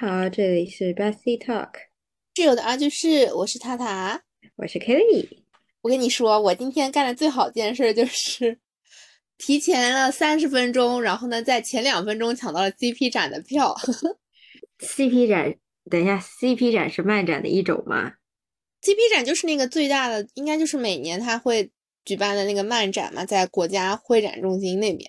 好，这里是 Bessie Talk，室友的二居室，我是塔塔，我是 Kelly。我跟你说，我今天干的最好一件事就是 提前了三十分钟，然后呢，在前两分钟抢到了 CP 展的票。CP 展，等一下，CP 展是漫展的一种吗？CP 展就是那个最大的，应该就是每年他会举办的那个漫展嘛，在国家会展中心那边。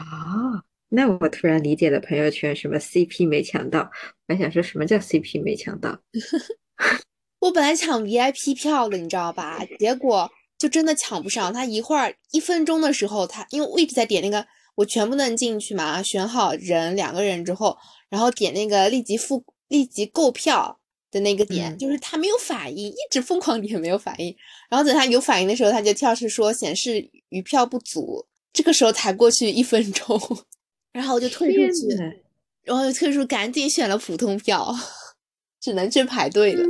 哦，那我突然理解了朋友圈什么 CP 没抢到，我还想说什么叫 CP 没抢到。我本来抢 VIP 票的，你知道吧？结果就真的抢不上。他一会儿一分钟的时候，他因为我一直在点那个，我全部能进去嘛，选好人两个人之后，然后点那个立即付、立即购票的那个点，嗯就是他没有反应，一直疯狂点没有反应。然后等他有反应的时候，他就跳示说显示余票不足。这个时候才过去一分钟，然后我就退出去，然后就退出，赶紧选了普通票，只能去排队了。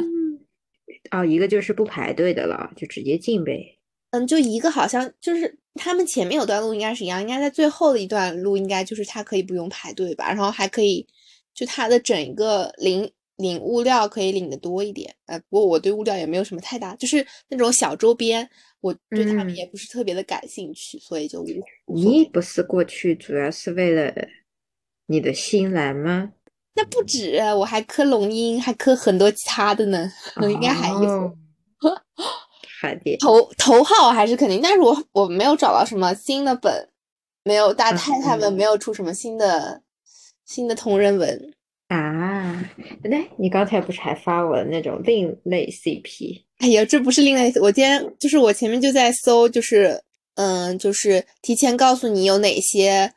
哦，一个就是不排队的了，就直接进呗。嗯，就一个好像就是他们前面有段路应该是一样，应该在最后的一段路应该就是它可以不用排队吧，然后还可以就它的整一个领领物料可以领的多一点。呃，不过我对物料也没有什么太大，就是那种小周边，我对他们嗯也不是特别的感兴趣，所以就无你。不是过去主要是为了你的新兰吗？那不止，我还磕龙樱，还磕很多其他的呢，我应该还有。哦好的，头头号还是肯定，但是我我没有找到什么新的本，没有大太太们嗯没有出什么新的新的同人文。啊，那你刚才不是还发我的那种另类 CP？哎呀，这不是另类，我今天就是我前面就在搜，就是嗯，就是提前告诉你有哪些，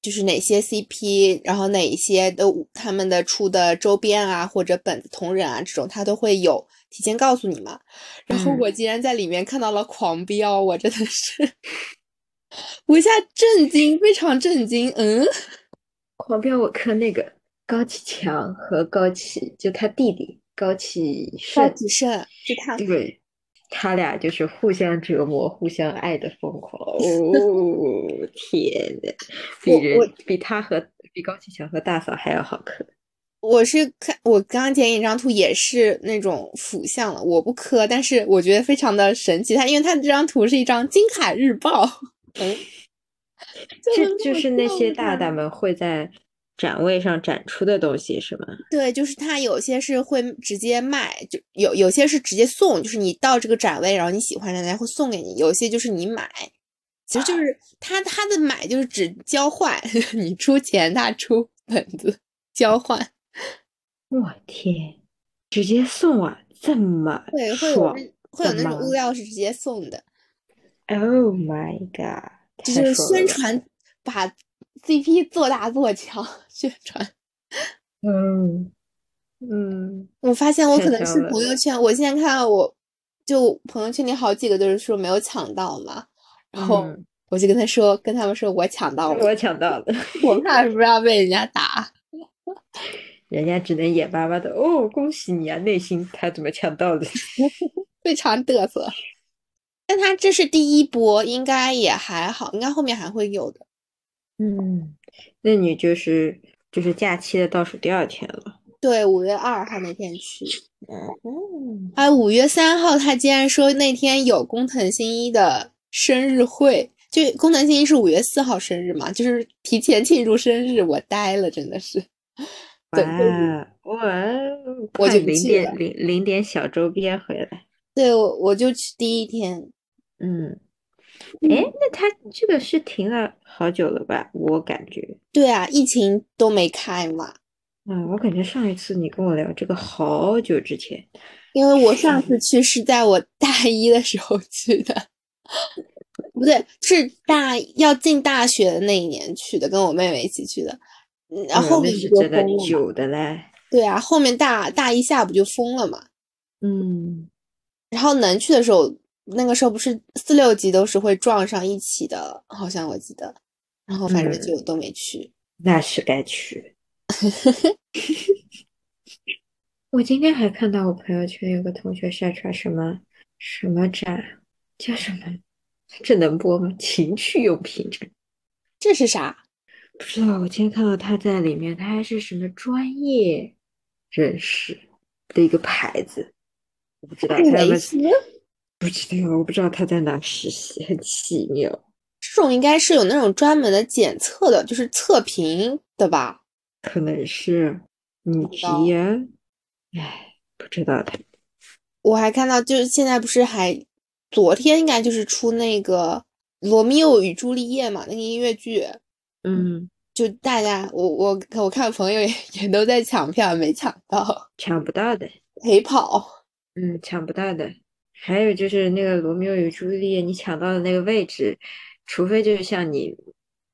就是哪些 CP，然后哪一些的他们的出的周边啊或者本子同人啊这种，他都会有提前告诉你嘛。然后嗯我竟然在里面看到了狂飙，我真的是我一下震惊，非常震惊，嗯。狂飙我磕那个高启强和高启，就他弟弟高启高盛，启盛，就他，对，他俩就是互相折磨、互相爱的疯狂。哦，天呐，比人比他和比高启强和大嫂还要好磕。我是看我刚刚剪一张图也是那种腐向了，我不磕，但是我觉得非常的神奇，他因为它这张图是一张金海日报，哎，这就是那些大大们会在展位上展出的东西，是吗？对，就是它有些是会直接卖，就有有些是直接送，就是你到这个展位，然后你喜欢人家会送给你；有些就是你买，其实就是他他的买就是只交换，你出钱，他出本子交换。我天，直接送啊，这么对，会有会有那种物料是直接送的，？Oh my god！这就是宣传，把 CP 做大做强，宣传。嗯嗯，我发现我可能是朋友圈，我现在看到我就朋友圈里好几个都是说没有抢到嘛，然后嗯我就跟他说，跟他们说我抢到了，我抢到了，我怕是不是要被人家打。人家只能眼巴巴的哦，恭喜你啊！内心他怎么抢到的？非常嘚瑟。但他这是第一波，应该也还好，应该后面还会有的。嗯，那你就是就是假期的倒数第二天了。对，五月二号那天去，嗯，哎，五月三号他竟然说那天有工藤新一的生日会，就工藤新一是五月四号生日嘛，就是提前庆祝生日，我呆了，真的是。对哇哇，我快就去领点了。领领点小周边回来。对，我我就去第一天，嗯，哎，那他这个是停了好久了吧？我感觉，对啊，疫情都没开嘛，嗯，我感觉上一次你跟我聊这个好久之前。因为我上次去是在我大一的时候去的，不对，是大要进大学的那一年去的，跟我妹妹一起去的。后面就是真的？久的嘞。对啊，后面大大一下不就封了嘛？嗯，然后能去的时候，那个时候不是四六级都是会撞上一起的，好像我记得。然后反正嗯就都没去。那是该去。我今天还看到我朋友圈有个同学晒出来什么什么展，叫什么？这能播吗？情趣用品展。这是啥？不知道，我今天看到他在里面，他还是什么专业人士的一个牌子，我不知道艾他有没有蕾丝不知道，我不知道他在哪实习，很奇妙。这种应该是有那种专门的检测的，就是测评的吧？可能是你知道提呀，唉，不知道他。我还看到，就是现在不是还昨天应该就是出那个《罗密欧与朱丽叶》嘛，那个音乐剧，嗯，就大家我我我看朋友也也都在抢票，没抢到，抢不到的，陪跑。嗯，抢不到的。还有就是那个《罗密欧与朱丽叶》，你抢到的那个位置，除非就是像你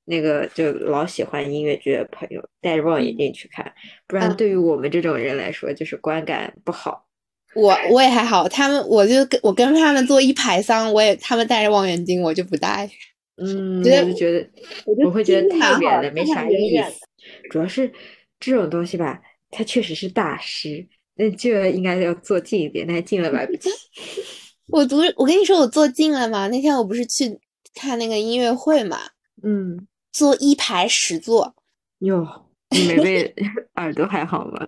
那个就老喜欢音乐剧的朋友戴着望远镜去看，不然嗯对于我们这种人来说，就是观感不好。我我也还好，他们我就跟我跟他们坐一排桑，我也他们戴着望远镜，我就不戴。嗯，觉得我就觉得我会觉得太远了，没啥意思。主要是这种东西吧，它确实是大师，那就应该要坐近一点，但近了买不及。我读我跟你说我坐近了嘛，那天我不是去看那个音乐会嘛，嗯，坐一排十座，哟，你没被 耳朵还好吗？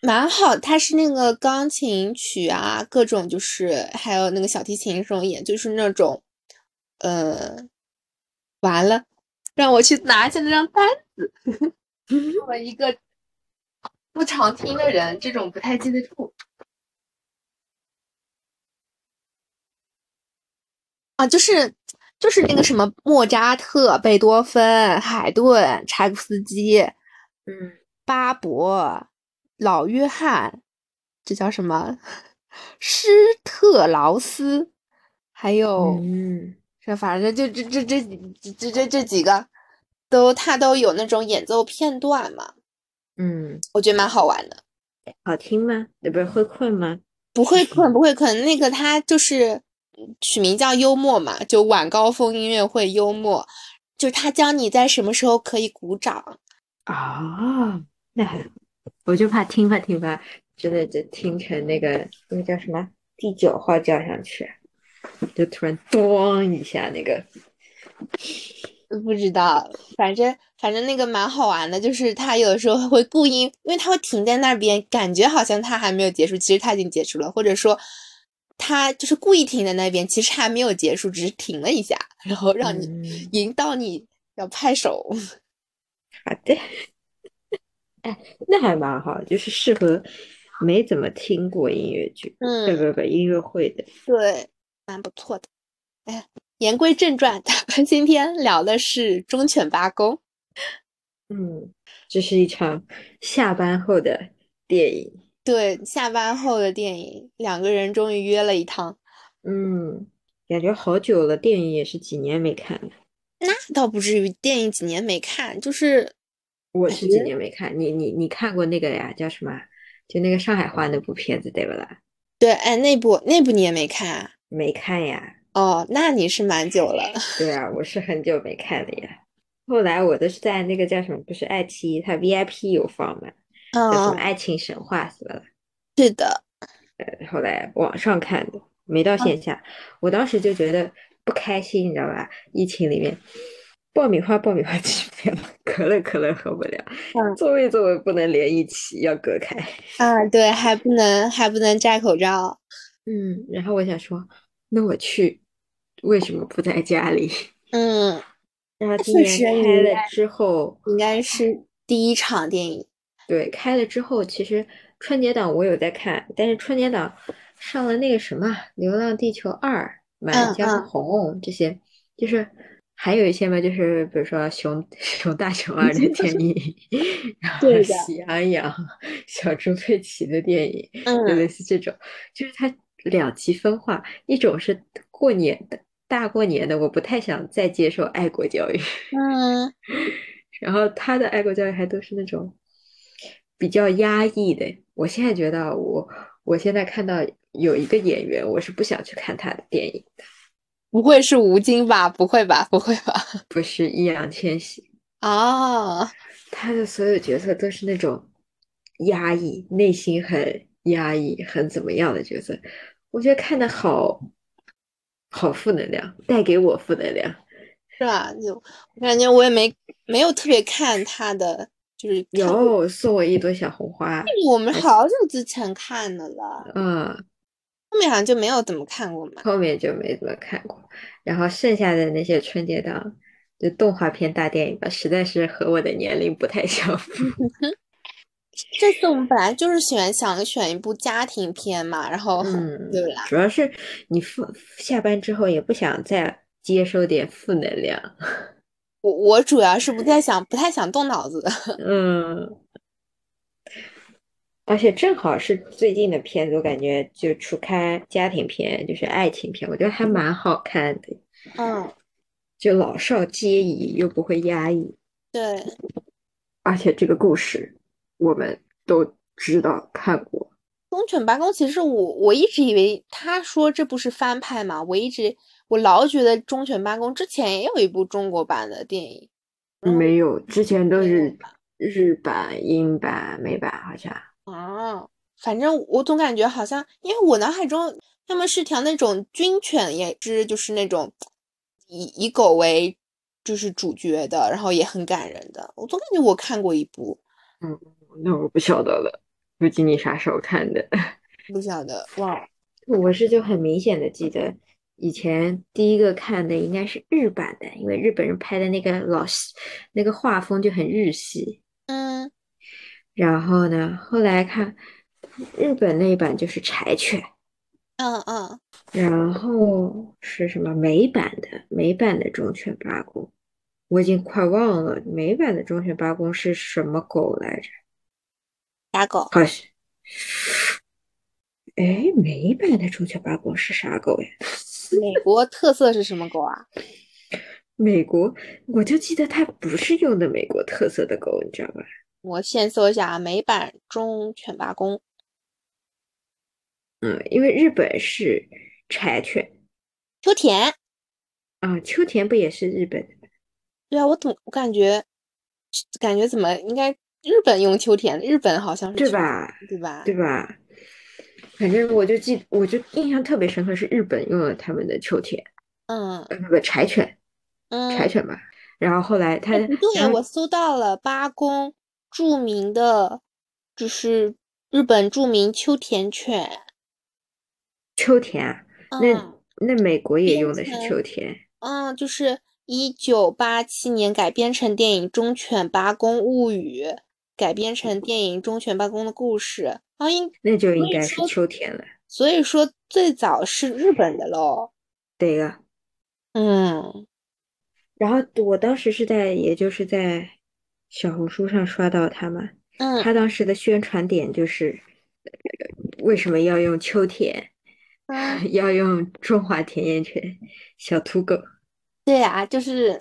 蛮好。它是那个钢琴曲啊，各种就是还有那个小提琴这种演，就是那种，呃，完了，让我去拿一下那张单子。作为一个不常听的人，这种不太记得住。啊，就是就是那个什么莫扎特、贝多芬、海顿、柴可夫斯基、嗯，巴伯、老约翰，这叫什么？施特劳斯，还有嗯，这反正就这这这这这这这几个，都他都有那种演奏片段嘛，嗯，我觉得蛮好玩的。好听吗？呃，不是会困吗？不会困，不会困。那个他就是嗯取名叫幽默嘛，就晚高峰音乐会幽默，就是他教你在什么时候可以鼓掌。啊，那还，我就怕听吧听吧，真的就听成那个那个叫什么第九号交响曲，就突然咚一下那个，不知道，反正反正那个蛮好玩的，就是他有的时候会故意，因为他会停在那边，感觉好像他还没有结束，其实他已经结束了，或者说他就是故意停在那边，其实还没有结束，只是停了一下，然后让你嗯引导你要拍手。好的，哎，那还蛮好，就是适合没怎么听过音乐剧，呃嗯，不不音乐会的，对，蛮不错的。哎，言归正传，咱们今天聊的是《忠犬八公》。嗯，这是一场下班后的电影，对，下班后的电影，两个人终于约了一趟。嗯，感觉好久了，电影也是几年没看了。那倒不至于，电影几年没看，就是我是几年没看，你你你看过那个呀？叫什么？就那个上海话那部片子对不啦？对，哎，那部那部你也没看啊？没看呀。哦，那你是蛮久了。对啊，我是很久没看了呀。后来我都是在那个叫什么，不是爱奇艺，它 VIP 有放嘛，叫什么《嗯，爱情神话》是吧？对的，呃后来网上看的，没到线下。我当时就觉得不开心，你知道吧？疫情里面，爆米花爆米花吃不了，可乐可乐喝不了，嗯座位座位不能连一起，要隔开。啊，对，还不能还不能摘口罩。嗯，然后我想说，那我去，为什么不在家里？嗯，然后今确年开了之后，应该是第一场电影。对，开了之后，其实春节档我有在看，但是春节档上了那个什么《流浪地球二》《满嗯江嗯红》这些，就是还有一些嘛，就是比如说熊 熊大熊二的电影，然后喜羊羊、小猪佩奇的电影，就嗯类似这种，就是它两极分化，一种是过年的大过年的，我不太想再接受爱国教育。嗯，然后他的爱国教育还都是那种比较压抑的。我现在觉得我，我现在看到有一个演员，我是不想去看他的电影的，不会是吴京吧？不会吧？不会吧？不是易烊千玺，啊，他的所有角色都是那种压抑、内心很压抑、很怎么样的角色，我觉得看的好好负能量，带给我负能量。是吧？就我感觉我也没没有特别看他的，就是有送我一朵小红花，我们好久之前看的了，嗯，后面好像就没有怎么看过嘛。后面就没怎么看过。然后剩下的那些春节档，就动画片大电影吧，实在是和我的年龄不太相符。这次我们本来就是选想选一部家庭片嘛，然后嗯，对啦，主要是你负下班之后也不想再接收点负能量。我我主要是不太想不太想动脑子的。嗯，而且正好是最近的片子，我感觉就除开家庭片，就是爱情片，我觉得还蛮好看的，嗯，就老少皆宜，又不会压抑。对，而且这个故事我们都知道看过。忠犬八公其实我我一直以为他说这不是翻拍嘛，我一直我老觉得忠犬八公之前也有一部中国版的电影，嗯没有，之前都是日版、英版、美版，好像。啊，反正我总感觉好像，因为我脑海中他们是条那种军犬，也是就是那种以以狗为就是主角的，然后也很感人的。我总感觉我看过一部，嗯那我不晓得了，不记你啥时候看的。不晓得忘了。我是就很明显的记得，以前第一个看的应该是日版的，因为日本人拍的那个老西那个画风就很日系。嗯然后呢，后来看日本那一版就是柴犬，嗯嗯，然后是什么美版的美版的忠犬八公，我已经快忘了美版的忠犬八公是什么狗来着？打狗。好像，哎，美版的忠犬八公是啥狗呀？美国特色是什么狗啊？美国，我就记得它不是用的美国特色的狗，你知道吧？我先搜一下啊，美版中犬八公。嗯，因为日本是柴犬秋田。啊，秋田不也是日本的吗？对啊，我怎么我感觉感觉怎么应该日本用秋田，日本好像是对吧？对吧？对吧？反正我就记，我就印象特别深刻，是日本用了他们的秋田，嗯呃，不不，柴犬，嗯，柴犬吧。然后后来他，对呀，我搜到了八公著名的，就是日本著名秋田犬。秋田啊，那嗯那美国也用的是秋田，嗯，就是一九八七年改编成电影《忠犬八公物语》，改编成电影《忠犬八公的故事》。啊，应那就应该是秋田了。所以说最早是日本的喽。对呀。嗯然后我当时是在，也就是在小红书上刷到他嘛，嗯他当时的宣传点就是，呃为什么要用秋田，嗯，要用中华田园犬小土狗？对啊，就是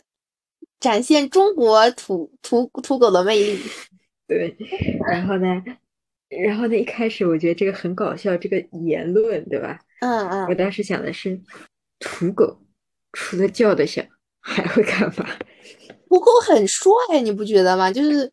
展现中国土土土狗的魅力。对，然后呢，然后呢，一开始我觉得这个很搞笑，这个言论，对吧？嗯嗯，我当时想的是，土狗除了叫的响，还会干嘛？土狗很帅，你不觉得吗？就是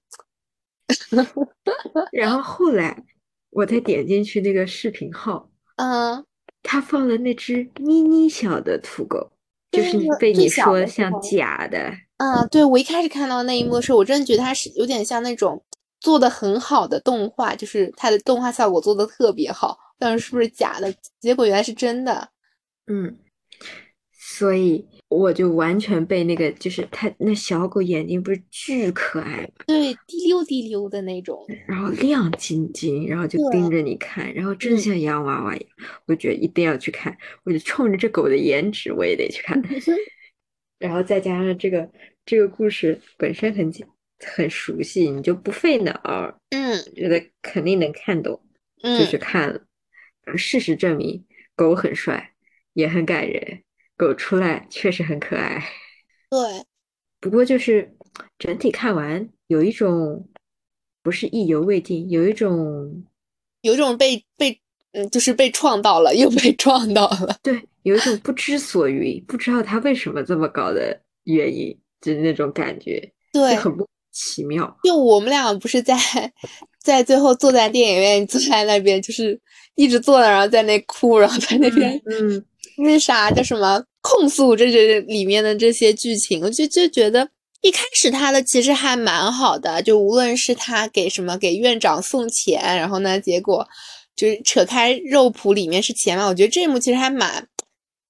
然后后来我再点进去那个视频号，嗯，他放了那只咪咪小的土狗，就是被你说像假的，嗯，对，我一开始看到那一幕的时候，我真的觉得它是有点像那种做的很好的动画，就是它的动画效果做的特别好，但是是不是假的？结果原来是真的。嗯，所以我就完全被那个，就是它那小狗眼睛不是巨可爱吗？对，滴溜滴溜的那种。然后亮晶晶，然后就盯着你看，然后真嗯像洋娃娃一样，我觉得一定要去看，我就冲着这狗的颜值，我也得去看。然后再加上这个这个故事本身很简很熟悉，你就不费脑，嗯觉得肯定能看懂，就去嗯，看了。事实证明，狗很帅，也很感人，狗出来确实很可爱。对，不过就是整体看完有一种不是意犹未尽，有一种有一种被被嗯，就是被撞到了，又被撞到了。对，有一种不知所云，不知道他为什么这么搞的原因，就是那种感觉，对，很莫名其妙。就我们俩不是在 在最后坐在电影院，坐在那边，就是一直坐那，然后在那哭，然后在那边嗯，那啥叫什么控诉这这里面的这些剧情，我就就觉得一开始他的其实还蛮好的，就无论是他给什么给院长送钱，然后呢，结果就是扯开肉脯里面是钱嘛。我觉得这一幕其实还蛮，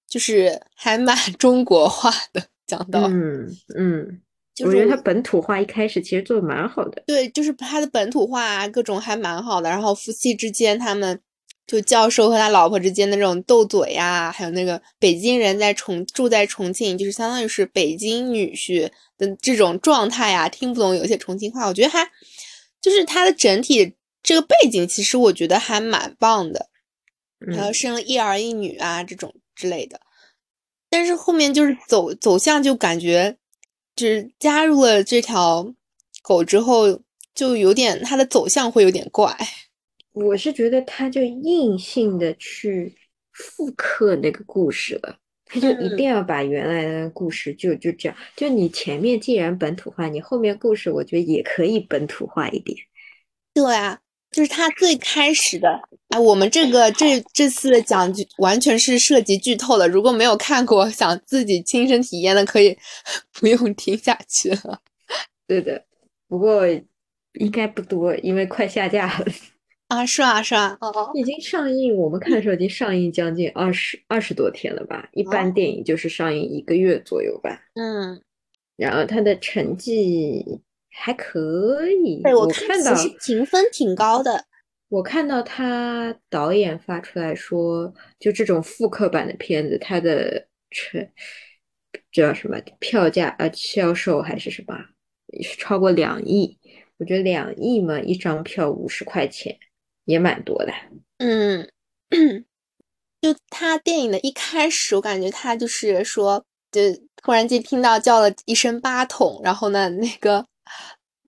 就是还蛮 中国化的，讲到嗯嗯，就是我觉得他本土化一开始其实做的蛮好的。对，就是他的本土化啊，各种还蛮好的。然后夫妻之间，他们就教授和他老婆之间的这种斗嘴呀，还有那个北京人在重住在重庆，就是相当于是北京女婿的这种状态啊，听不懂有些重庆话，我觉得还就是他的整体这个背景，其实我觉得还蛮棒的。然后嗯，生了一儿一女啊这种之类的，但是后面就是走走向就感觉，就是加入了这条狗之后，就有点它的走向会有点怪。我是觉得它就硬性的去复刻那个故事了，他就一嗯定要把原来的故事就就这样，就你前面既然本土化，你后面故事我觉得也可以本土化一点。对啊，就是他最开始的，哎，我们这个这这次的讲剧完全是涉及剧透的，如果没有看过，想自己亲身体验的，可以不用听下去了。对的，不过应该不多，因为快下架了，啊，是啊，是啊，哦，已经上映，我们看的时候已经上映将近二十二十多天了吧？一般哦电影就是上映一个月左右吧。嗯，然后它的成绩还可以，对，我我看到看其实评分挺高的。我看到他导演发出来说，就这种复刻版的片子，它的成叫什么票价呃销售还是什么，是超过两亿。我觉得两亿嘛，一张票五十块钱也蛮多的。嗯，就他电影的一开始，我感觉他就是说，就突然间听到叫了一声八筒，然后呢，那个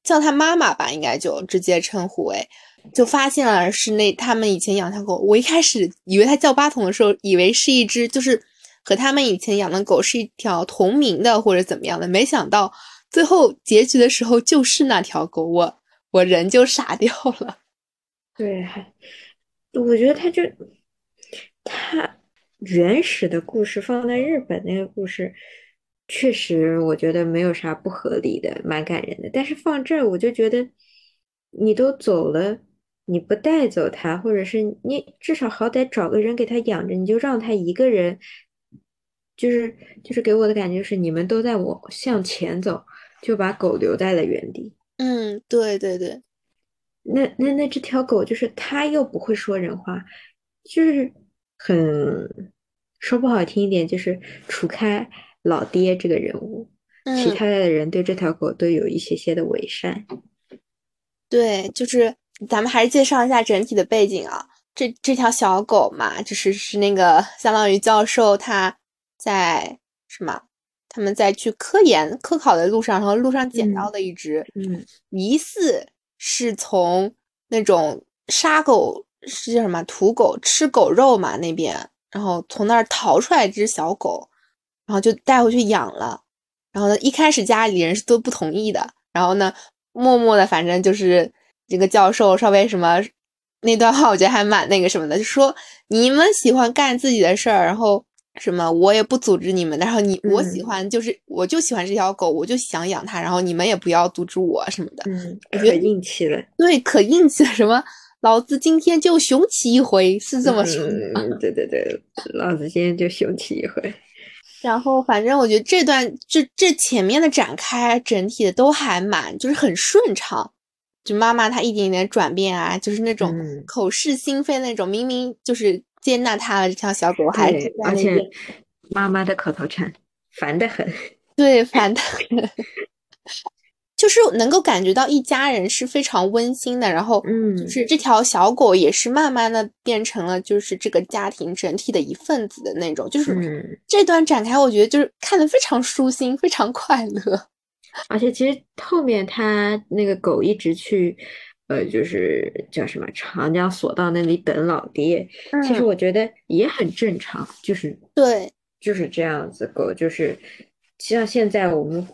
叫他妈妈吧，应该就直接称呼为，就发现了是那他们以前养条狗。我一开始以为他叫八筒的时候，以为是一只就是和他们以前养的狗是一条同名的或者怎么样的，没想到最后结局的时候就是那条狗，我我人就傻掉了。对，我觉得他就他原始的故事放在日本那个故事，确实我觉得没有啥不合理的，蛮感人的。但是放这儿，我就觉得你都走了，你不带走它，或者是你至少好歹找个人给它养着，你就让它一个人，就是就是给我的感觉是你们都在我向前走，就把狗留在了原地。嗯，对对对。那那那这条狗就是它又不会说人话，就是很说不好听一点，就是除开老爹这个人物，其嗯，他的人对这条狗都有一些些的伪善。对，就是咱们还是介绍一下整体的背景啊。这这条小狗嘛，就是是那个相当于教授他在什么？他们在去科研科考的路上，然后路上捡到嗯的一只，嗯疑似是从那种杀狗是叫什么土狗吃狗肉嘛那边，然后从那儿逃出来一只小狗，然后就带回去养了。然后呢，一开始家里人是都不同意的，然后呢，默默的，反正就是这个教授稍微什么那段话，我觉得还蛮那个什么的，就说你们喜欢干自己的事儿，然后什么我也不组织你们，然后你我喜嗯欢就是我就喜欢这条狗，我就想养它，然后你们也不要阻止我什么的。嗯，可硬气了。对，可硬气了，什么老子今天就雄起一回，是这么说对对对，老子今天就雄起一回。然后反正我觉得这段这这前面的展开整体的都还蛮就是很顺畅，就妈妈她一点点转变啊，就是那种嗯。口是心非那种，明明就是接纳她了这条小狗，还是，在那而且边妈妈的口头禅烦得很。对反的，就是能够感觉到一家人是非常温馨的，然后嗯就嗯。是这条小狗也是慢慢的变成了就是这个家庭整体的一份子的那种，就是嗯，这段展开，我觉得就是看得非常舒心，非常快乐。而且其实后面他那个狗一直去，呃，就是叫什么长江索道那里等老爹，其实嗯。我觉得也很正常，就是对，就是这样子，狗就是像现在我们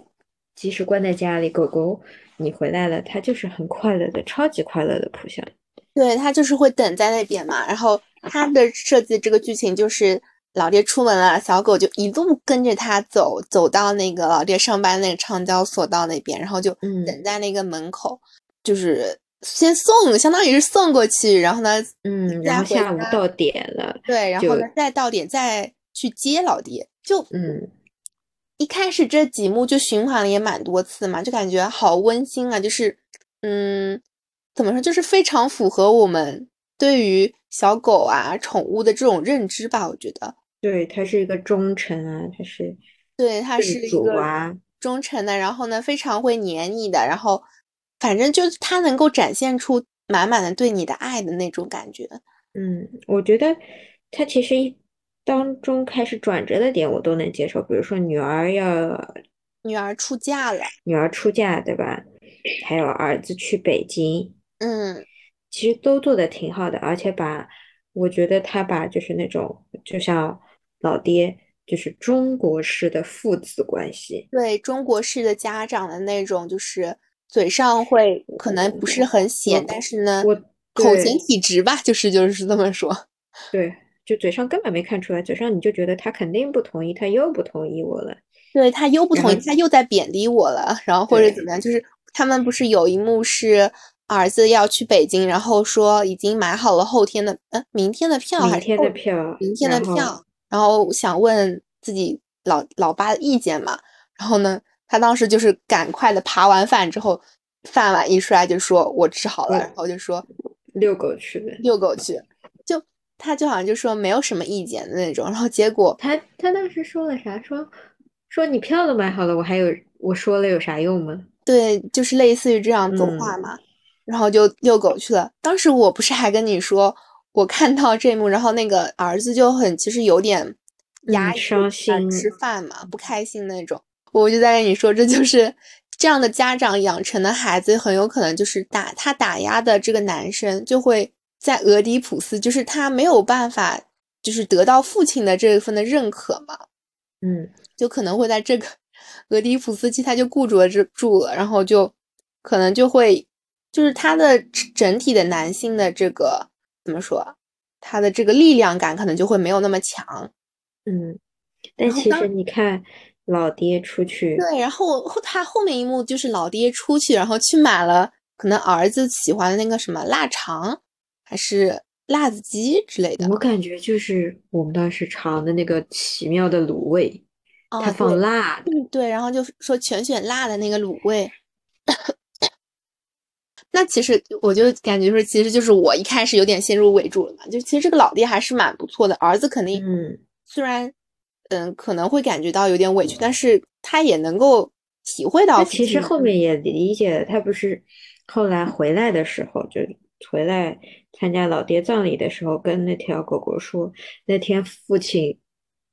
即使关在家里，狗狗你回来了，它就是很快乐的，超级快乐的扑向你。对，它就是会等在那边嘛。然后它的设计这个剧情就是，老爹出门了，小狗就一路跟着他走，走到那个老爹上班那个长交所道那边，然后就嗯等在那个门口，就是先送，相当于是送过去，然后呢，嗯，然后下午到点了，对，然后呢再到点再去接老爹，就嗯一开始这几幕就循环了也蛮多次嘛，就感觉好温馨啊，就是嗯，怎么说，就是非常符合我们对于小狗啊宠物的这种认知吧，我觉得。对，它是一个忠诚啊，它是对，它是主一个啊，忠诚的，然后呢非常会黏你的，然后反正就是它能够展现出满满的对你的爱的那种感觉。嗯，我觉得它其实一当中开始转折的点我都能接受，比如说女儿要女儿出嫁了，女儿出嫁，对吧？还有儿子去北京，嗯，其实都做的挺好的，而且把我觉得他把就是那种就像老爹，就是中国式的父子关系，对中国式的家长的那种，就是嘴上会可能不是很显，但是呢，我口对型体直吧，就是就是这么说。对，就嘴上根本没看出来，嘴上你就觉得他肯定不同意，他又不同意我了。对他又不同意，他又在贬低我了，然后或者怎么样？就是他们不是有一幕是儿子要去北京，然后说已经买好了后天的呃明天的票还是明天的票，明天的然后票，然后想问自己老老爸的意见嘛。然后呢，他当时就是赶快的扒完饭之后，饭碗一摔就说我吃好了，嗯然后就说遛狗去的。遛狗去，就他就好像就说没有什么意见的那种，然后结果他他当时说了啥？说说你票都买好了，我还有我说了有啥用吗？对，就是类似于这样子话嗯嘛，然后就遛狗去了。当时我不是还跟你说，我看到这一幕，然后那个儿子就很其实有点压嗯抑伤不想心吃饭嘛，不开心那种。我就在跟你说，这就是这样的家长养成的孩子，很有可能就是打他打压的这个男生，就会在俄狄浦斯，就是他没有办法，就是得到父亲的这一份的认可嘛。嗯，就可能会在这个俄狄浦斯期他就固着住住了，然后就可能就会就是他的整体的男性的这个怎么说，他的这个力量感可能就会没有那么强。嗯，但其实你看老爹出去，对，然后后他后面一幕就是老爹出去，然后去买了可能儿子喜欢的那个什么腊肠，还是辣子鸡之类的。我感觉就是我们当时尝的那个奇妙的卤味，哦，它放辣对，然后就说全选辣的那个卤味。那其实我就感觉说，其实就是我一开始有点先入为主了嘛。就其实这个老爹还是蛮不错的，儿子肯定嗯，虽然嗯可能会感觉到有点委屈，但是他也能够体会到其实后面也理解了，他不是后来回来的时候，就回来参加老爹葬礼的时候，跟那条狗狗说，那天父亲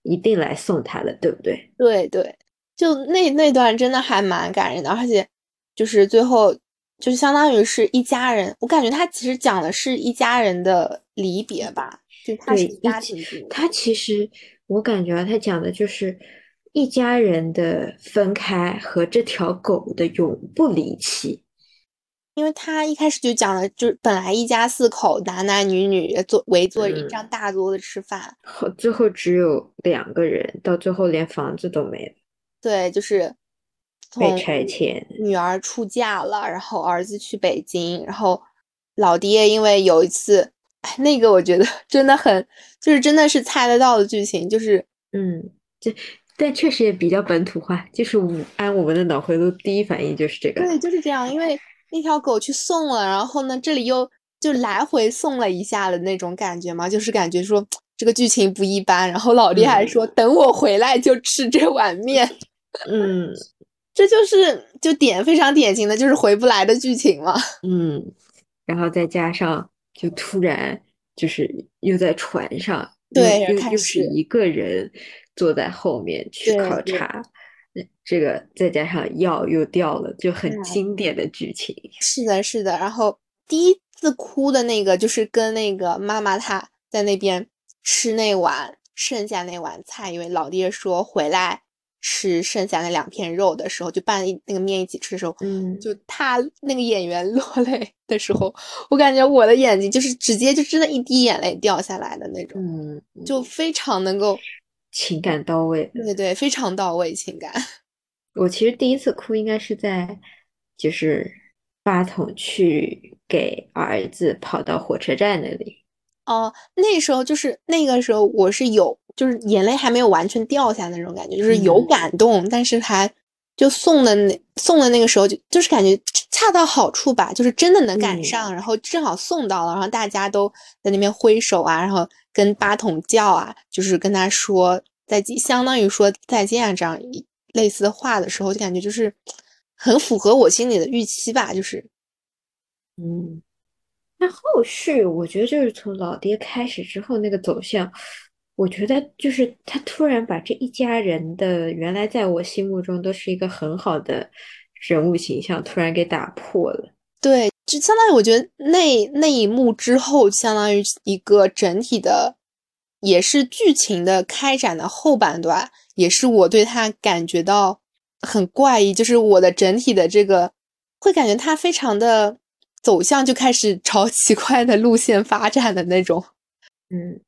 一定来送他的，对不对？对对，就那那段真的还蛮感人的，而且就是最后就是相当于是一家人，我感觉他其实讲的是一家人的离别吧，就他是对，他其实我感觉啊，他讲的就是一家人的分开和这条狗的永不离弃。因为他一开始就讲了，就是本来一家四口，男男女女坐围坐一嗯张大桌子吃饭，后最后只有两个人，到最后连房子都没了，对，就是被拆迁。女儿出嫁了，然后儿子去北京，然后老爹因为有一次，哎，那个我觉得 真的很，就是真的是猜得到的剧情，就是嗯，这但确实也比较本土化，就是我按我们的脑回路，第一反应就是这个。对，就是这样，因为那条狗去送了，然后呢，这里又就来回送了一下的那种感觉嘛，就是感觉说这个剧情不一般，然后老爹还嗯。说、等我回来就吃这碗面，嗯。这就是就典非常典型的就是回不来的剧情嘛。嗯，然后再加上就突然就是又在船上，对又又是一个人坐在后面去考察，那这个再加上药又掉了，就很嗯经典的剧情。是的，是的。然后第一次哭的那个，就是跟那个妈妈她在那边吃那碗剩下那碗菜，因为老爹说回来吃剩下那两片肉的时候，就拌一那个面一起吃的时候，嗯，就他那个演员落泪的时候，我感觉我的眼睛就是直接就真的一滴眼泪掉下来的那种，嗯，就非常能够情感到位。对对，非常到位情感。我其实第一次哭应该是在，就是八筒去给儿子跑到火车站那里。哦，那时候就是那个时候，我是有，就是眼泪还没有完全掉下那种感觉，就是有感动，但是还就送的那送的那个时候就就是感觉恰到好处吧，就是真的能赶上，然后正好送到了，然后大家都在那边挥手啊，然后跟八筒叫啊，就是跟他说再见，相当于说再见啊这样类似的话的时候，就感觉就是很符合我心里的预期吧，就是嗯。那后续我觉得就是从老爹开始之后那个走向，我觉得就是他突然把这一家人的原来在我心目中都是一个很好的人物形象突然给打破了。对，就相当于我觉得那那一幕之后，相当于一个整体的，也是剧情的开展的后半段，也是我对他感觉到很怪异，就是我的整体的这个会感觉他非常的。走向就开始 朝奇怪的路线发展的那种，嗯，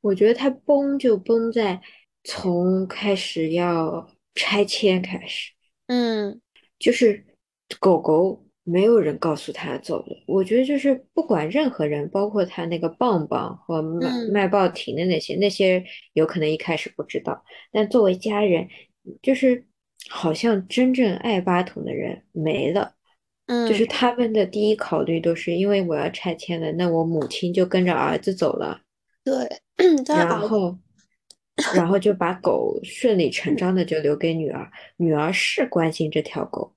我觉得它崩就崩在从开始要拆迁开始，嗯，就是狗狗没有人告诉他走了，我觉得就是不管任何人，包括他那个棒棒和卖卖报亭的那些，那些有可能一开始不知道，但作为家人，就是好像真正爱八筒的人没了。嗯，就是他们的第一考虑都是因为我要拆迁了，那我母亲就跟着儿子走了。对，然后，然后就把狗顺理成章的就留给女儿。女儿是关心这条狗，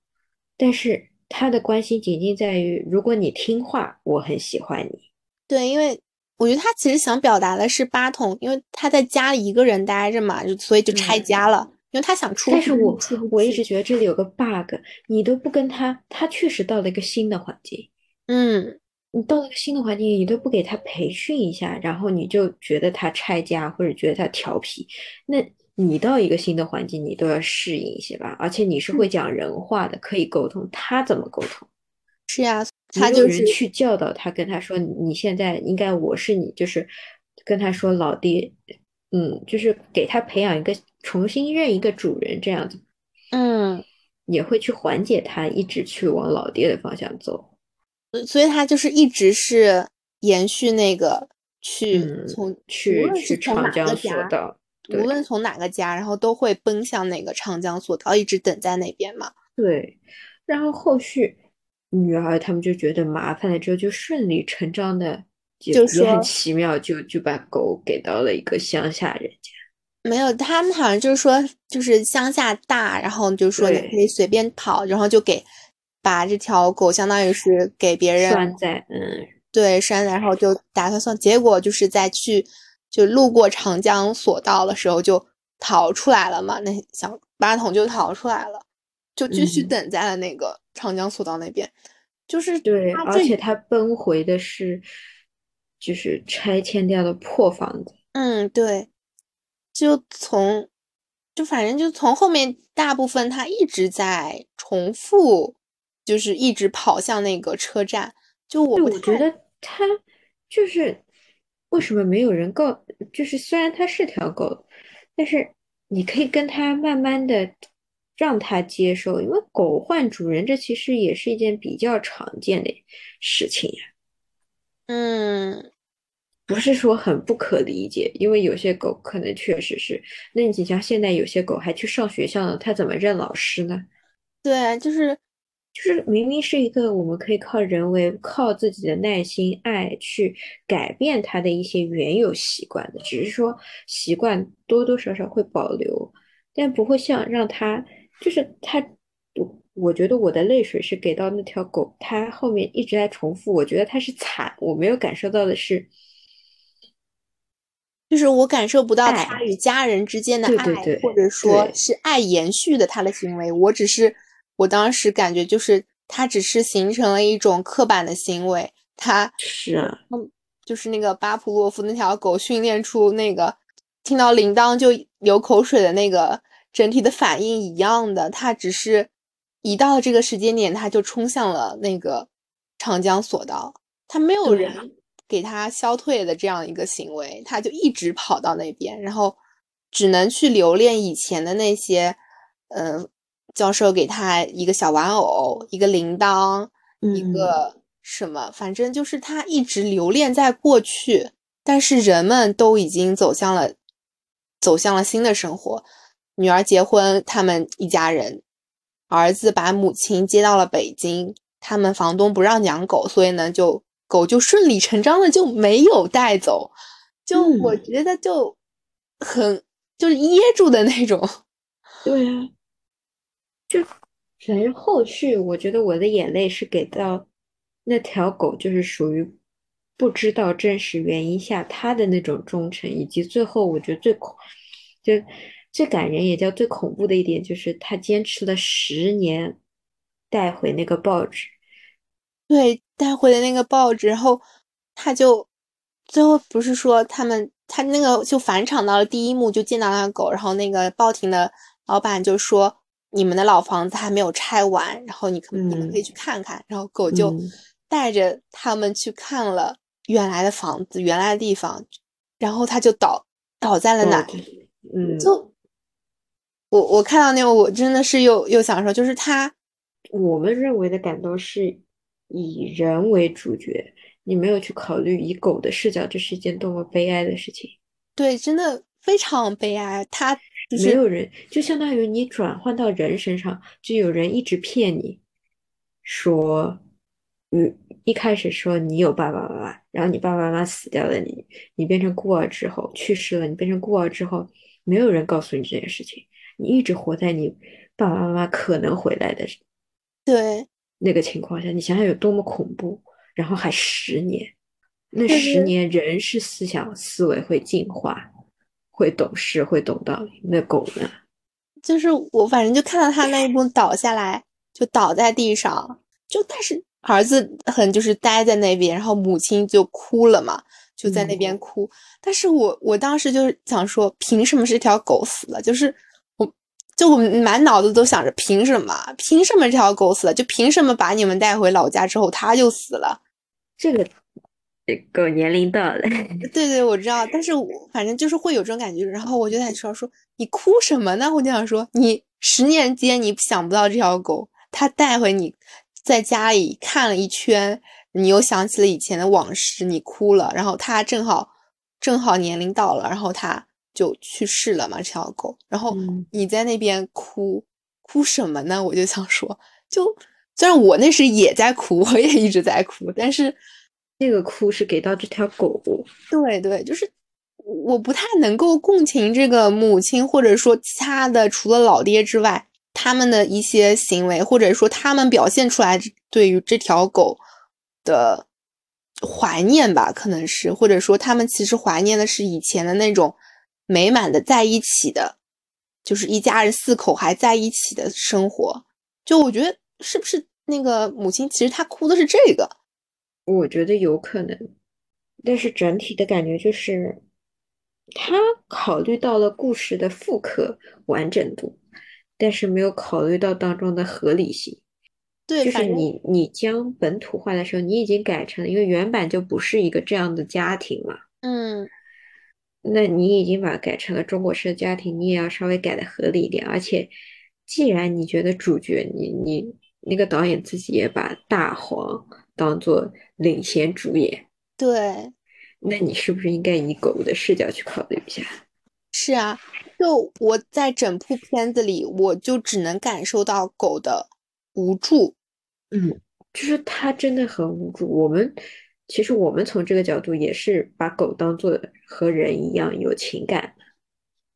但是她的关心仅仅在于，如果你听话，我很喜欢你。对，因为我觉得他其实想表达的是八筒，因为他在家里一个人待着嘛，就所以就拆家了。因为他想出，但是我我一直觉得这里有个 bug，你都不跟他，他确实到了一个新的环境，嗯，你到了一个新的环境，你都不给他培训一下，然后你就觉得他拆家或者觉得他调皮，那你到一个新的环境，你都要适应一些吧，而且你是会讲人话的，可以沟通，他怎么沟通？是呀，他就是去教导他，跟他说你现在应该我是你，就是跟他说老爹，嗯，就是给他培养一个。重新认一个主人这样子，嗯，也会去缓解他一直去往老爹的方向走，所以他就是一直是延续那个去从去去长江索道，无论从哪个家，然后都会奔向那个长江索道，一直等在那边嘛。对，然后后续女儿他们就觉得麻烦了之后，就顺理成章的就也很奇妙，就就把狗给到了一个乡下人家。没有，他们好像就是说，就是乡下大，然后就说你可以随便跑，然后就给把这条狗相当于是给别人拴在，嗯，对，拴在，然后就打算送。结果就是在去就路过长江索道的时候就逃出来了嘛，那小八桶就逃出来了，就继续等在了那个长江索道那边。就是对，而且他奔回的是就是拆迁掉的破房子。嗯，对。就从，就反正就从后面大部分他一直在重复，就是一直跑向那个车站。就我我觉得他就是为什么没有人告？就是虽然它是条狗，但是你可以跟他慢慢的让它接受，因为狗换主人这其实也是一件比较常见的事情呀。嗯。不是说很不可理解，因为有些狗可能确实是。那你像现在有些狗还去上学校呢，它怎么认老师呢？对，就是就是明明是一个我们可以靠人为、靠自己的耐心、爱去改变它的一些原有习惯的，只是说习惯多多少少会保留，但不会像让它就是他。我我觉得我的泪水是给到那条狗，它后面一直在重复，我觉得它是惨，我没有感受到的是。就是我感受不到他与家人之间的爱，或者说是爱延续的他的行为。我只是我当时感觉就是它只是形成了一种刻板的行为。它是，嗯，就是那个巴甫洛夫那条狗训练出那个听到铃铛就流口水的那个整体的反应一样的。它只是一到这个时间点，它就冲向了那个长江索道。它没有人。给它消退的这样一个行为，它就一直跑到那边，然后只能去留恋以前的那些，嗯，教授给他一个小玩偶，一个铃铛，一个什么，反正就是他一直留恋在过去。但是人们都已经走向了，走向了新的生活。女儿结婚，他们一家人，儿子把母亲接到了北京。他们房东不让养狗，所以呢，就狗就顺理成章的就没有带走。就我觉得就很就是噎住的那种。对啊，就反正后续，我觉得我的眼泪是给到那条狗，就是属于不知道真实原因下他的那种忠诚，以及最后我觉得最恐就最感人也叫最恐怖的一点，就是他坚持了十年。带回那个报纸，对，带回的那个报纸，然后他就最后不是说他们他那个就返场到了第一幕就见到那个狗，然后那个报亭的老板就说你们的老房子还没有拆完，然后你可你们可以去看看，然后狗就带着他们去看了原来的房子，原来的地方，然后他就倒倒在了哪，嗯，就我我看到那个我真的是又又想说，就是他。我们认为的感动是以人为主角，你没有去考虑以狗的视角，这是一件多么悲哀的事情。对，真的非常悲哀。他没有人，就相当于你转换到人身上，就有人一直骗你，说，嗯一开始说你有爸爸妈妈，然后你爸爸妈妈死掉了，你你变成孤儿之后去世了，你变成孤儿之后，没有人告诉你这件事情，你一直活在你爸爸妈妈可能回来的。对那个情况下，你想想有多么恐怖，然后还十年，那十年人是思想思维会进化，会懂事，会懂道理。那狗呢？就是我反正就看到他那一幕倒下来，就倒在地上，就但是儿子很就是待在那边，然后母亲就哭了嘛，就在那边哭。但是我我当时就是想说，凭什么是条狗死了？就是我。就我满脑子都想着，凭什么？凭什么这条狗死了？就凭什么把你们带回老家之后，它就死了？这个狗年龄到了。对对，我知道，但是我反正就是会有这种感觉。然后我就在说说，你哭什么呢？我就想说，你十年间你想不到这条狗，它带回你在家里看了一圈，你又想起了以前的往事，你哭了。然后它正好正好年龄到了，然后它。就去世了嘛，这条狗。然后你在那边哭，哭什么呢？我就想说，就虽然我那时也在哭，我也一直在哭，但是那个哭是给到这条狗。对对，就是我不太能够共情这个母亲，或者说其他的除了老爹之外，他们的一些行为，或者说他们表现出来对于这条狗的怀念吧，可能是，或者说他们其实怀念的是以前的那种。美满的在一起的，就是一家人四口还在一起的生活。就我觉得，是不是那个母亲，其实她哭的是这个？我觉得有可能，但是整体的感觉就是，他考虑到了故事的复刻完整度，但是没有考虑到当中的合理性。对，就是你你将本土化的时候，你已经改成了，因为原版就不是一个这样的家庭嘛。嗯。那你已经把它改成了中国式的家庭，你也要稍微改的合理一点。而且，既然你觉得主角，你你那个导演自己也把大黄当做领衔主演，对，那你是不是应该以狗的视角去考虑一下？是啊，就我在整部片子里，我就只能感受到狗的无助。嗯，就是它真的很无助。我们。其实我们从这个角度也是把狗当做和人一样有情感，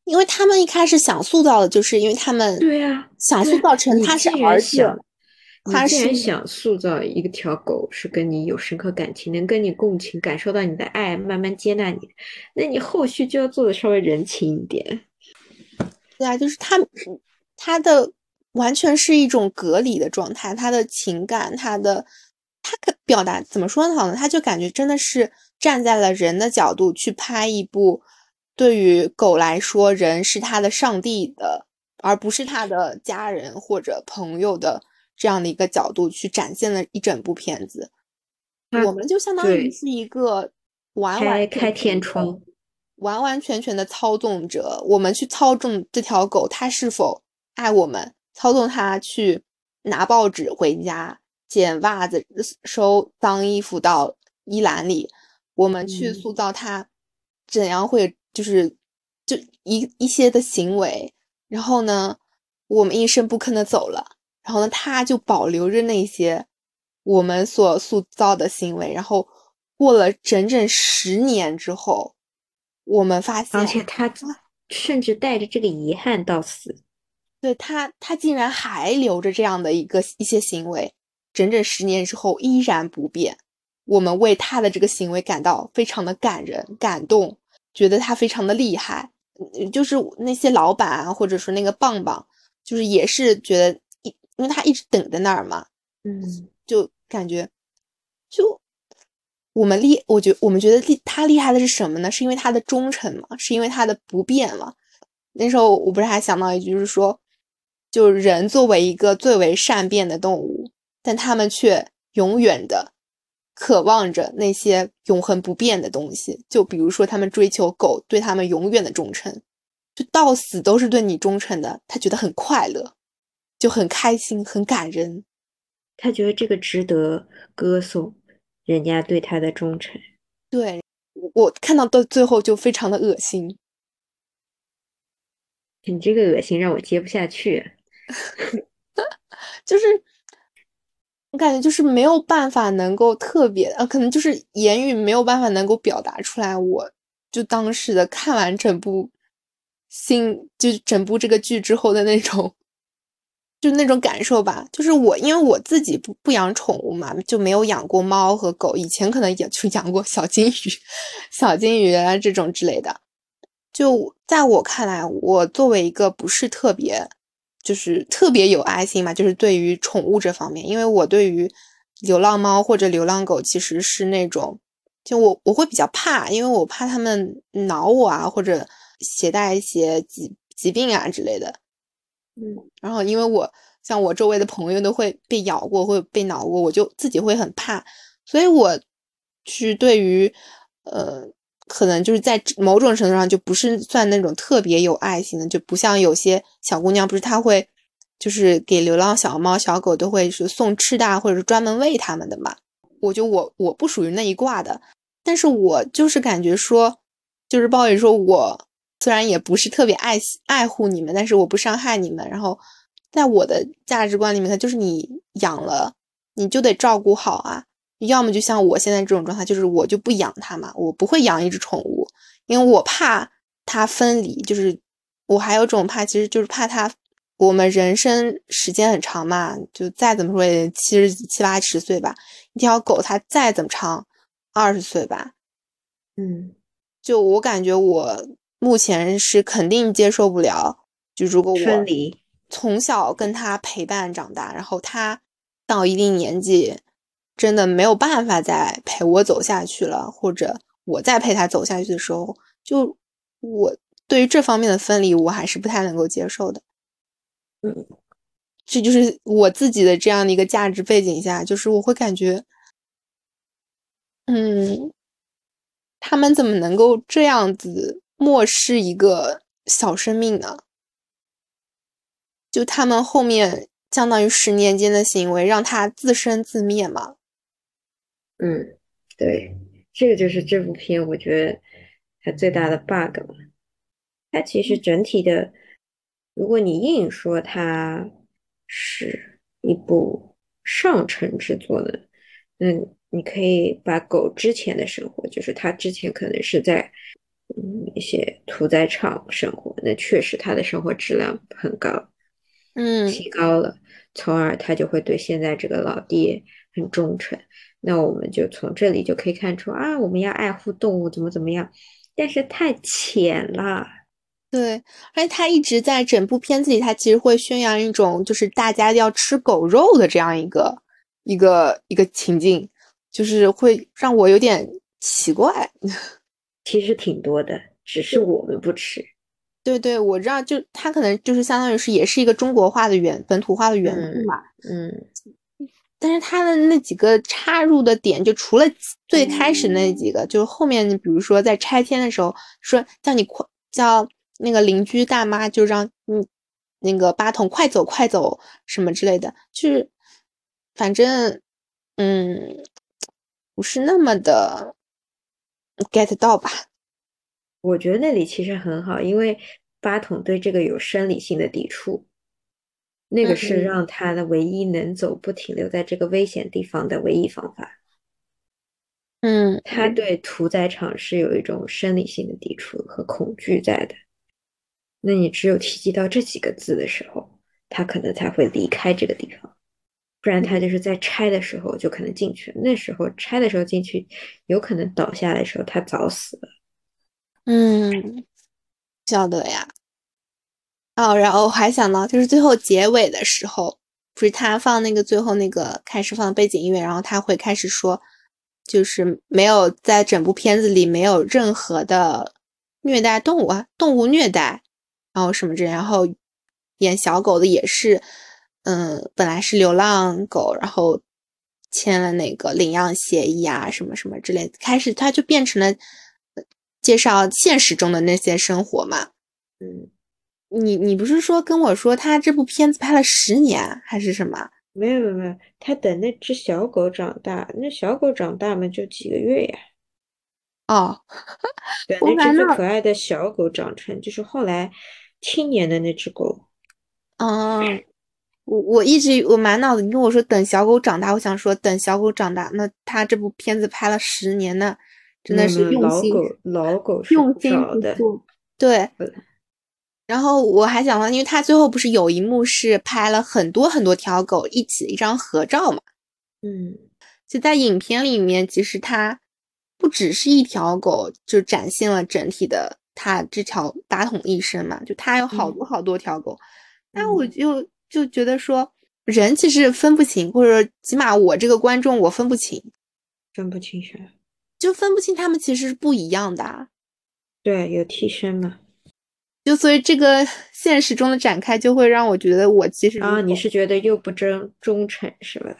因为他们一开始想塑造的就是因为他们对啊，想塑造成他是儿子，他是想塑造一个条狗是跟你有深刻感情，能跟你共情，感受到你的爱，慢慢接纳你，那你后续就要做的稍微人情一点。对啊，就是他他的完全是一种隔离的状态，他的情感，他的。他可表达怎么说好呢？他就感觉真的是站在了人的角度去拍一部，对于狗来说，人是他的上帝的，而不是他的家人或者朋友的这样的一个角度去展现了一整部片子。我们就相当于是一个完完开天窗，完完全全的操纵者。我们去操纵这条狗，它是否爱我们，操纵它去拿报纸回家、捡袜子、收脏衣服到衣篮里，我们去塑造它怎样会就是就一一些的行为，然后呢，我们一声不吭的走了，然后呢，他就保留着那些我们所塑造的行为，然后过了整整十年之后。我们发现，而且他甚至带着这个遗憾到死。对他，他竟然还留着这样的一个一些行为，整整十年之后依然不变。我们为他的这个行为感到非常的感人、感动，觉得他非常的厉害。就是那些老板啊，或者说那个棒棒，就是也是觉得，因因为他一直等在那儿嘛，嗯，就感觉就。我们厉，我觉我们觉得厉他厉害的是什么呢？是因为他的忠诚嘛？是因为他的不变嘛？那时候我不是还想到一句，就是说，就人作为一个最为善变的动物，但他们却永远的渴望着那些永恒不变的东西。就比如说，他们追求狗对他们永远的忠诚，就到死都是对你忠诚的，他觉得很快乐，就很开心，很感人，他觉得这个值得歌颂。人家对他的忠诚，对我看到到最后就非常的恶心。你这个恶心让我接不下去，就是我感觉就是没有办法能够特别啊，可能就是言语没有办法能够表达出来。我就当时的看完整部新就整部这个剧之后的那种。就那种感受吧，就是我，因为我自己不不养宠物嘛，就没有养过猫和狗。以前可能也就养过小金鱼、小金鱼啊这种之类的。就在我看来，我作为一个不是特别，就是特别有爱心嘛，就是对于宠物这方面，因为我对于流浪猫或者流浪狗其实是那种，就我我会比较怕，因为我怕它们挠我啊，或者携带一些疾疾病啊之类的。嗯，然后因为我像我周围的朋友都会被咬过，会被挠过，我就自己会很怕，所以我是对于呃，可能就是在某种程度上就不是算那种特别有爱心的，就不像有些小姑娘，不是她会就是给流浪小猫小狗都会是送吃的，或者是专门喂它们的嘛。我就我我不属于那一挂的，但是我就是感觉说，就是鲍宇说我。虽然也不是特别爱爱护你们，但是我不伤害你们。然后，在我的价值观里面，它就是你养了，你就得照顾好啊。要么就像我现在这种状态，就是我就不养它嘛，我不会养一只宠物，因为我怕它分离。就是我还有种怕，其实就是怕它。我们人生时间很长嘛，就再怎么说也七十七八十岁吧。一条狗它再怎么长，二十岁吧。嗯，就我感觉我。目前是肯定接受不了，就如果我从小跟他陪伴长大，然后他到一定年纪，真的没有办法再陪我走下去了，或者我再陪他走下去的时候，就我对于这方面的分离，我还是不太能够接受的。嗯，这就是我自己的这样的一个价值背景下，就是我会感觉，嗯，他们怎么能够这样子？漠视一个小生命呢？就他们后面相当于十年间的行为，让他自生自灭嘛？嗯，对，这个就是这部片我觉得它最大的 bug 嘛。它其实整体的，如果你硬说它是一部上乘之作呢，嗯，你可以把狗之前的生活，就是它之前可能是在。嗯，一些屠宰场生活，那确实他的生活质量很高，嗯，提高了，从而他就会对现在这个老爹很忠诚。那我们就从这里就可以看出啊，我们要爱护动物，怎么怎么样，但是太浅了。对，而且他一直在整部片子里，他其实会宣扬一种就是大家要吃狗肉的这样一个一个一个情境，就是会让我有点奇怪。其实挺多的，只是我们不吃。对对，我知道，就它可能就是相当于是也是一个中国化的原本土化的原物嘛。嗯，但是他的那几个插入的点，就除了最开始那几个，就是后面，比如说在拆迁的时候，说叫你快叫那个邻居大妈，就让你那个八筒快走快走什么之类的，就是反正嗯不是那么的 get 到吧？我觉得那里其实很好，因为八筒对这个有生理性的抵触。那个是让他的唯一能走，不停留在这个危险地方的唯一方法。嗯，他对屠宰场是有一种生理性的抵触和恐惧在的。那你只有提及到这几个字的时候，他可能才会离开这个地方，不然他就是在拆的时候就可能进去。那时候拆的时候进去，有可能倒下的时候他早死了。嗯，晓得呀。哦，然后我还想到，就是最后结尾的时候，不是他放那个最后那个开始放背景音乐，然后他会开始说，就是没有在整部片子里没有任何的虐待动物啊，动物虐待，然后什么这，然后演小狗的也是，嗯，本来是流浪狗，然后签了那个领养协议啊，什么什么之类的，开始它就变成了介绍现实中的那些生活嘛，嗯。你你不是说跟我说他这部片子拍了十年还是什么？没有没有没有，他等那只小狗长大，那小狗长大嘛就几个月呀。哦，对，那只最可爱的小狗长成就是后来青年的那只狗。嗯，我我一直我满脑子你跟我说等小狗长大，我想说等小狗长大，那他这部片子拍了十年呢，真的是用心，老狗老狗用心的，对。然后我还想到，因为他最后不是有一幕是拍了很多很多条狗一起一张合照嘛？嗯，就在影片里面，其实它不只是一条狗，就展现了整体的它这条打桶一生嘛。就它有好多好多条狗，那我就就觉得说，人其实分不清，或者起码我这个观众我分不清，分不清是？就分不清他们其实是不一样的。对，有替身嘛？就所以这个现实中的展开，就会让我觉得我其实啊，你是觉得又不真忠诚是吧？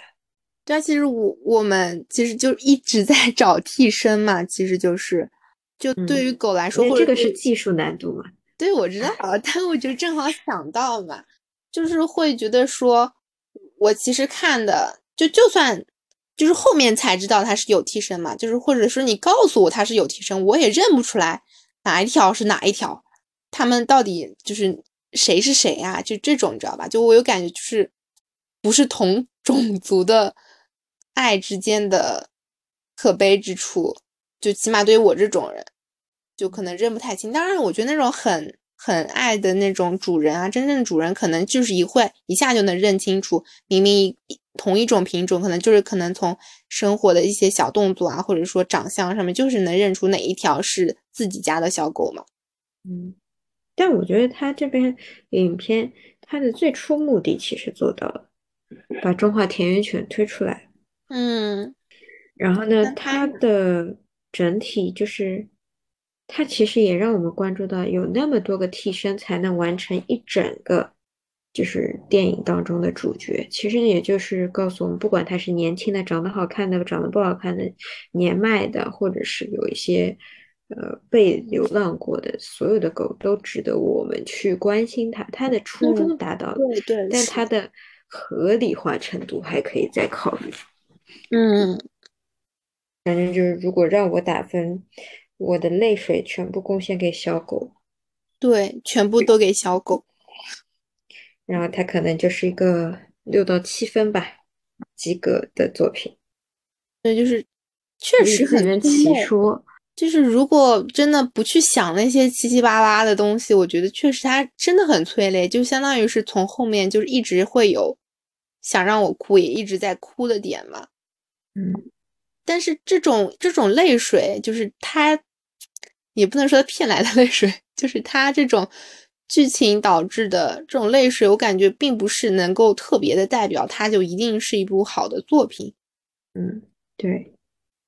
对啊，其实我我们其实就一直在 找替身嘛，其实就是就对于狗来说，这个是技术难度嘛？对，我知道，但我就正好想到嘛，就是会觉得说，我其实看的就就算就是后面才知道他是有替身嘛，就是或者说你告诉我他是有替身，我也认不出来哪一条是哪一条。他们到底就是谁是谁呀？就这种你知道吧？就我有感觉，就是不是同 种族的爱之间的可悲之处。就起码对于我这种人，就可能认不太清。当然，我觉得那种很很爱的那种主人啊，真正的主人可能就是一会一下就能认清楚，明明一同一种品种，可能就是可能从生活的一些小动作啊，或者说长相上面，就是能认出哪一条是自己家的小狗嘛。嗯。但我觉得他这边影片，他的最初目的其实做到了，把中华田园犬推出来。嗯，然后呢，它的整体就是，它其实也让我们关注到，有那么多个替身才能完成一整个，就是电影当中的主角。其实也就是告诉我们，不管他是年轻的、长得好看的、长得不好看的、年迈的，或者是有一些。呃，被流浪过的所有的狗都值得我们去关心它，它的初衷达到了，对对，但它的合理化程度还可以再考虑。嗯，反正就是，如果让我打分，我的泪水全部贡献给小狗，对，全部都给小狗，然后它可能就是一个六到七分吧，及格的作品。对，就是确实很奇说。就是如果真的不去想那些七七八八的东西，我觉得确实它真的很催泪，就相当于是从后面就是一直会有想让我哭，也一直在哭的点嘛。嗯，但是这种这种泪水，就是它也不能说骗来的泪水，就是它这种剧情导致的这种泪水，我感觉并不是能够特别的代表它就一定是一部好的作品。嗯，对。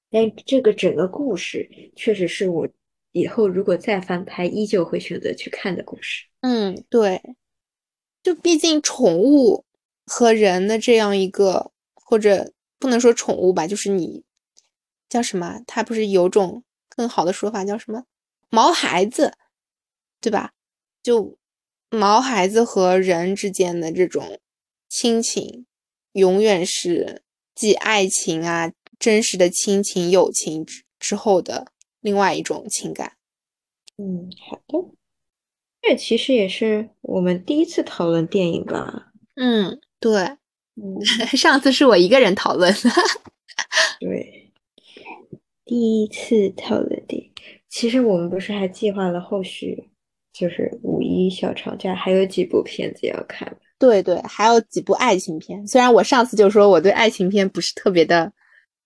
但这个整个故事确实是我以后如果再翻拍，依旧会选择去看的故事。嗯，对，就毕竟宠物和人的这样一个或者不能说宠物吧，就是你叫什么？它不是有种更好的说法叫什么？毛孩子，对吧？就毛孩子和人之间的这种亲情，永远是继爱情啊、真实的亲情、友情之之后的另外一种情感。嗯，好的。这其实也是我们第一次讨论电影吧？嗯，对。嗯，上次是我一个人讨论的。对，第一次讨论电影。其实我们不是还计划了后续，就是五一小长假还有几部片子要看。对对，还有几部爱情片。虽然我上次就说我对爱情片不是特别的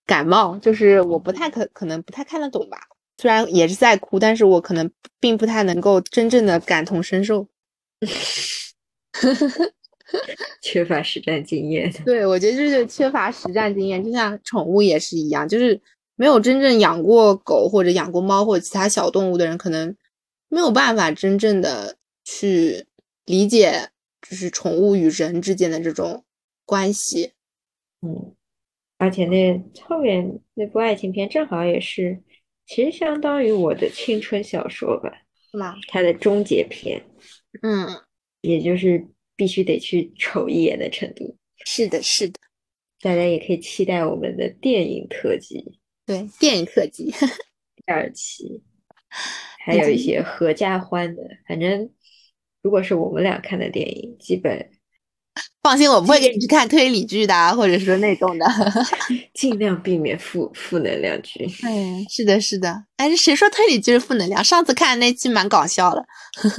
感冒，就是我不太可可能不太看得懂吧。虽然也是在哭，但是我可能并不太能够真正的感同身受。缺乏实战经验。对，我觉得就是缺乏实战经验，就像宠物也是一样，就是。没有真正养过狗或者养过猫或者其他小动物的人，可能没有办法真正的去理解，就是宠物与人之间的这种关系。嗯，而且那后面那部爱情片正好也是，其实相当于我的青春小说吧，是吗？它的终结篇。嗯，也就是必须得去瞅一眼的程度。是的，是的，大家也可以期待我们的电影特辑。对电影特辑 第二期，还有一些合家欢的。反正如果是我们俩看的电影，基本 放心，我不会给你去看推理剧的，或者说那种的，尽量避免负负能量剧。嗯，是的，是的。哎，谁说推理剧是负能量？上次看那期蛮搞笑的。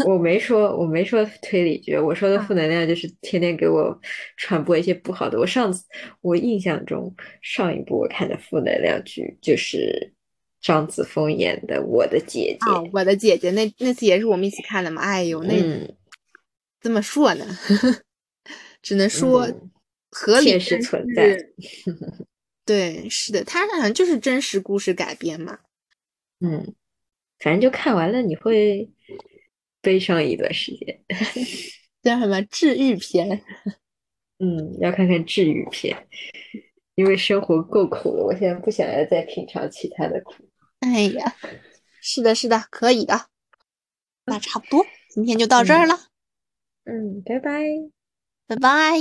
我没说，我没说推理剧，我说的负能量就是天天给我传播一些不好的。我上次我印象中上一部我看的负能量剧就是张子枫演的《我的姐姐》。我的姐姐，那那次也是我们一起看的嘛。哎呦，那怎么说呢？只能说合理是存在。对，是的，它好像就是真实故事改编嘛。嗯，反正就看完了，你会。悲伤一段时间，叫什么治愈片？嗯，要看看治愈片，因为生活够苦了，我现在不想要再品尝其他的苦。哎呀，是的，是的，可以的。那差不多，今天就到这儿了。嗯，拜拜，拜拜。